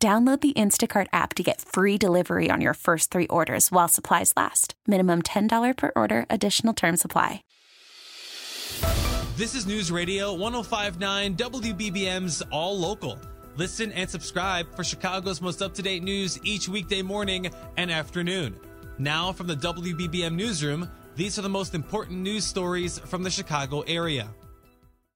Download the Instacart app to get free delivery on your first three orders while supplies last. Minimum $10 per order, additional term supply. This is News Radio 1059 WBBM's All Local. Listen and subscribe for Chicago's most up to date news each weekday morning and afternoon. Now, from the WBBM Newsroom, these are the most important news stories from the Chicago area.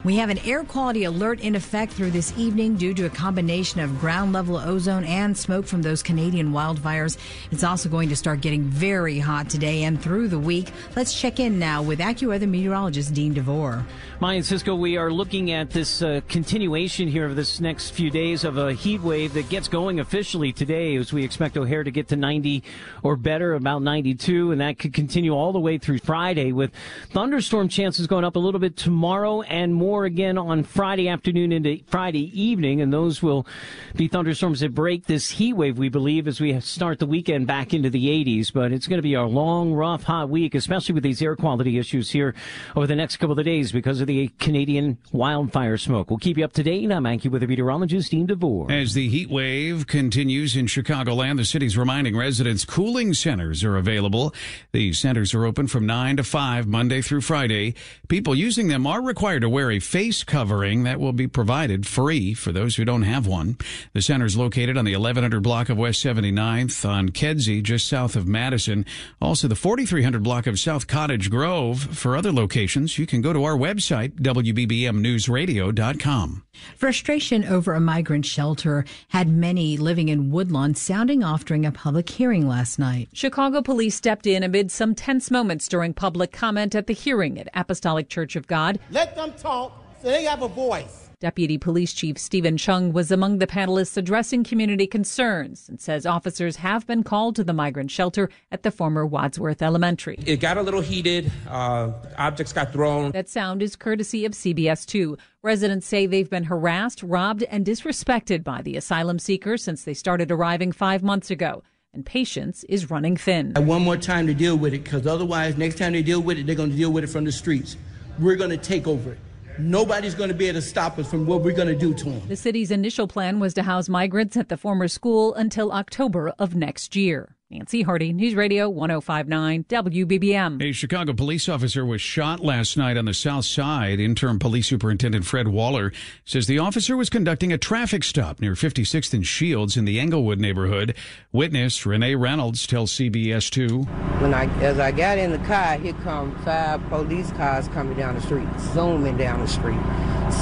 We have an air quality alert in effect through this evening due to a combination of ground level ozone and smoke from those Canadian wildfires. It's also going to start getting very hot today and through the week. Let's check in now with AccuWeather meteorologist Dean DeVore. Maya and Cisco, we are looking at this uh, continuation here of this next few days of a heat wave that gets going officially today as we expect O'Hare to get to 90 or better, about 92, and that could continue all the way through Friday with thunderstorm chances going up a little bit tomorrow and more more again on Friday afternoon into Friday evening, and those will be thunderstorms that break this heat wave, we believe, as we start the weekend back into the 80s. But it's going to be a long, rough, hot week, especially with these air quality issues here over the next couple of days because of the Canadian wildfire smoke. We'll keep you up to date. I'm AccuWeather meteorologist Dean DeVore. As the heat wave continues in Chicagoland, the city's reminding residents cooling centers are available. These centers are open from 9 to 5 Monday through Friday. People using them are required to wear a face covering that will be provided free for those who don't have one. The center is located on the 1100 block of West 79th on Kedzie, just south of Madison. Also, the 4300 block of South Cottage Grove. For other locations, you can go to our website, WBBMNewsRadio.com. Frustration over a migrant shelter had many living in Woodlawn sounding off during a public hearing last night. Chicago police stepped in amid some tense moments during public comment at the hearing at Apostolic Church of God. Let them talk so they have a voice. Deputy Police Chief Stephen Chung was among the panelists addressing community concerns and says officers have been called to the migrant shelter at the former Wadsworth Elementary. It got a little heated. Uh, objects got thrown. That sound is courtesy of CBS 2. Residents say they've been harassed, robbed, and disrespected by the asylum seekers since they started arriving five months ago. And patience is running thin. One more time to deal with it because otherwise, next time they deal with it, they're going to deal with it from the streets. We're going to take over it. Nobody's going to be able to stop us from what we're going to do to them. The city's initial plan was to house migrants at the former school until October of next year. Nancy Harty, News Radio 1059 WBBM. A Chicago police officer was shot last night on the south side. Interim Police Superintendent Fred Waller says the officer was conducting a traffic stop near 56th and Shields in the Englewood neighborhood. Witness Renee Reynolds tells CBS 2. When I, as I got in the car, here come five police cars coming down the street, zooming down the street.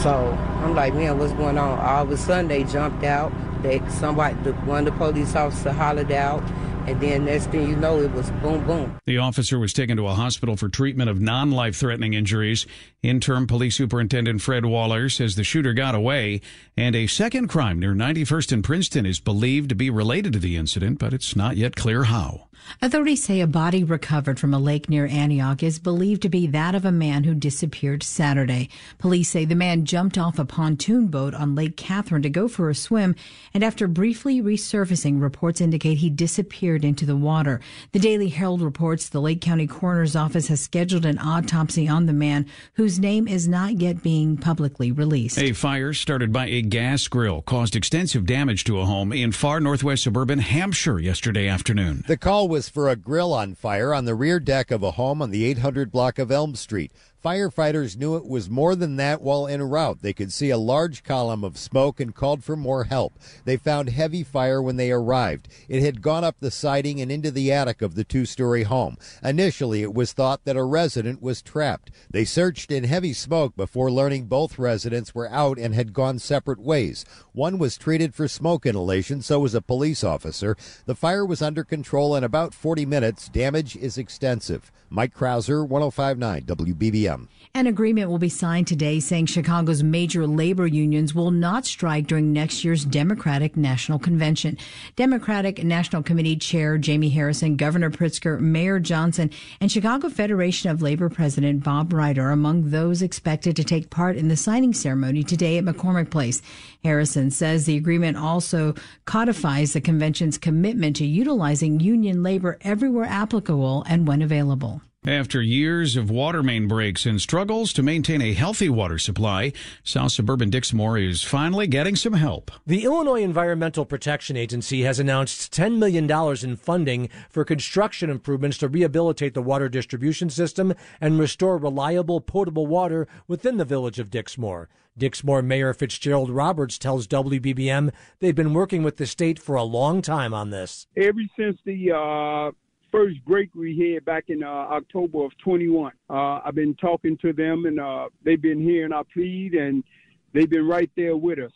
So I'm like, man, what's going on? All of a sudden they jumped out. They somebody, one of the police officers hollered out and then next thing you know, it was boom, boom. The officer was taken to a hospital for treatment of non life threatening injuries. Interim Police Superintendent Fred Waller says the shooter got away, and a second crime near 91st and Princeton is believed to be related to the incident, but it's not yet clear how. Authorities say a body recovered from a lake near Antioch is believed to be that of a man who disappeared Saturday. Police say the man jumped off a pontoon boat on Lake Catherine to go for a swim, and after briefly resurfacing, reports indicate he disappeared into the water. The Daily Herald reports the Lake County Coroner's Office has scheduled an autopsy on the man, whose name is not yet being publicly released. A fire started by a gas grill caused extensive damage to a home in far northwest suburban Hampshire yesterday afternoon. The call was for a grill on fire on the rear deck of a home on the 800 block of Elm Street. Firefighters knew it was more than that while en route. They could see a large column of smoke and called for more help. They found heavy fire when they arrived. It had gone up the siding and into the attic of the two story home. Initially, it was thought that a resident was trapped. They searched in heavy smoke before learning both residents were out and had gone separate ways. One was treated for smoke inhalation, so was a police officer. The fire was under control in about 40 minutes. Damage is extensive. Mike Krauser, 1059 WBBM. WBBM. An agreement will be signed today saying Chicago's major labor unions will not strike during next year's Democratic National Convention. Democratic National Committee Chair Jamie Harrison, Governor Pritzker, Mayor Johnson, and Chicago Federation of Labor President Bob Reiter are among those expected to take part in the signing ceremony today at McCormick Place. Harrison says the agreement also codifies the convention's commitment to utilizing union labor everywhere applicable and when available. After years of water main breaks and struggles to maintain a healthy water supply, South Suburban Dixmoor is finally getting some help. The Illinois Environmental Protection Agency has announced $10 million in funding for construction improvements to rehabilitate the water distribution system and restore reliable potable water within the village of Dixmoor. Dixmoor Mayor Fitzgerald Roberts tells WBBM they've been working with the state for a long time on this. Ever since the uh first break we had back in uh, October of 21. Uh, I've been talking to them, and uh, they've been hearing our plead, and they've been right there with us.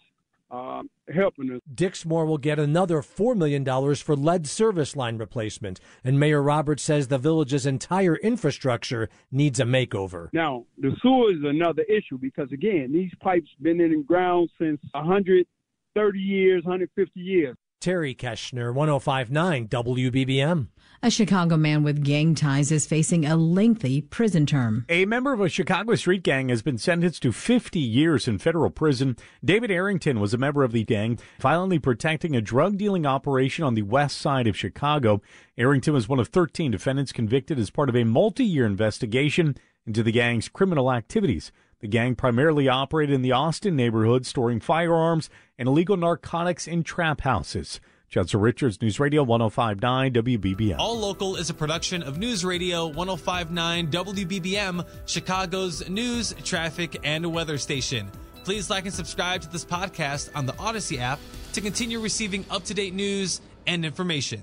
Uh, helping us. Dixmoor will get another $4 million for lead service line replacement, and Mayor Roberts says the village's entire infrastructure needs a makeover. Now, the sewer is another issue because, again, these pipes been in the ground since 130 years, 150 years. Terry Keshner, 1059 WBBM. A Chicago man with gang ties is facing a lengthy prison term. A member of a Chicago street gang has been sentenced to 50 years in federal prison. David Arrington was a member of the gang, violently protecting a drug dealing operation on the west side of Chicago. Arrington was one of 13 defendants convicted as part of a multi year investigation into the gang's criminal activities. The gang primarily operated in the Austin neighborhood, storing firearms and illegal narcotics in trap houses. Judson Richards, News Radio 1059 WBBM. All Local is a production of News Radio 1059 WBBM, Chicago's news, traffic, and weather station. Please like and subscribe to this podcast on the Audacy app to continue receiving up to date news and information.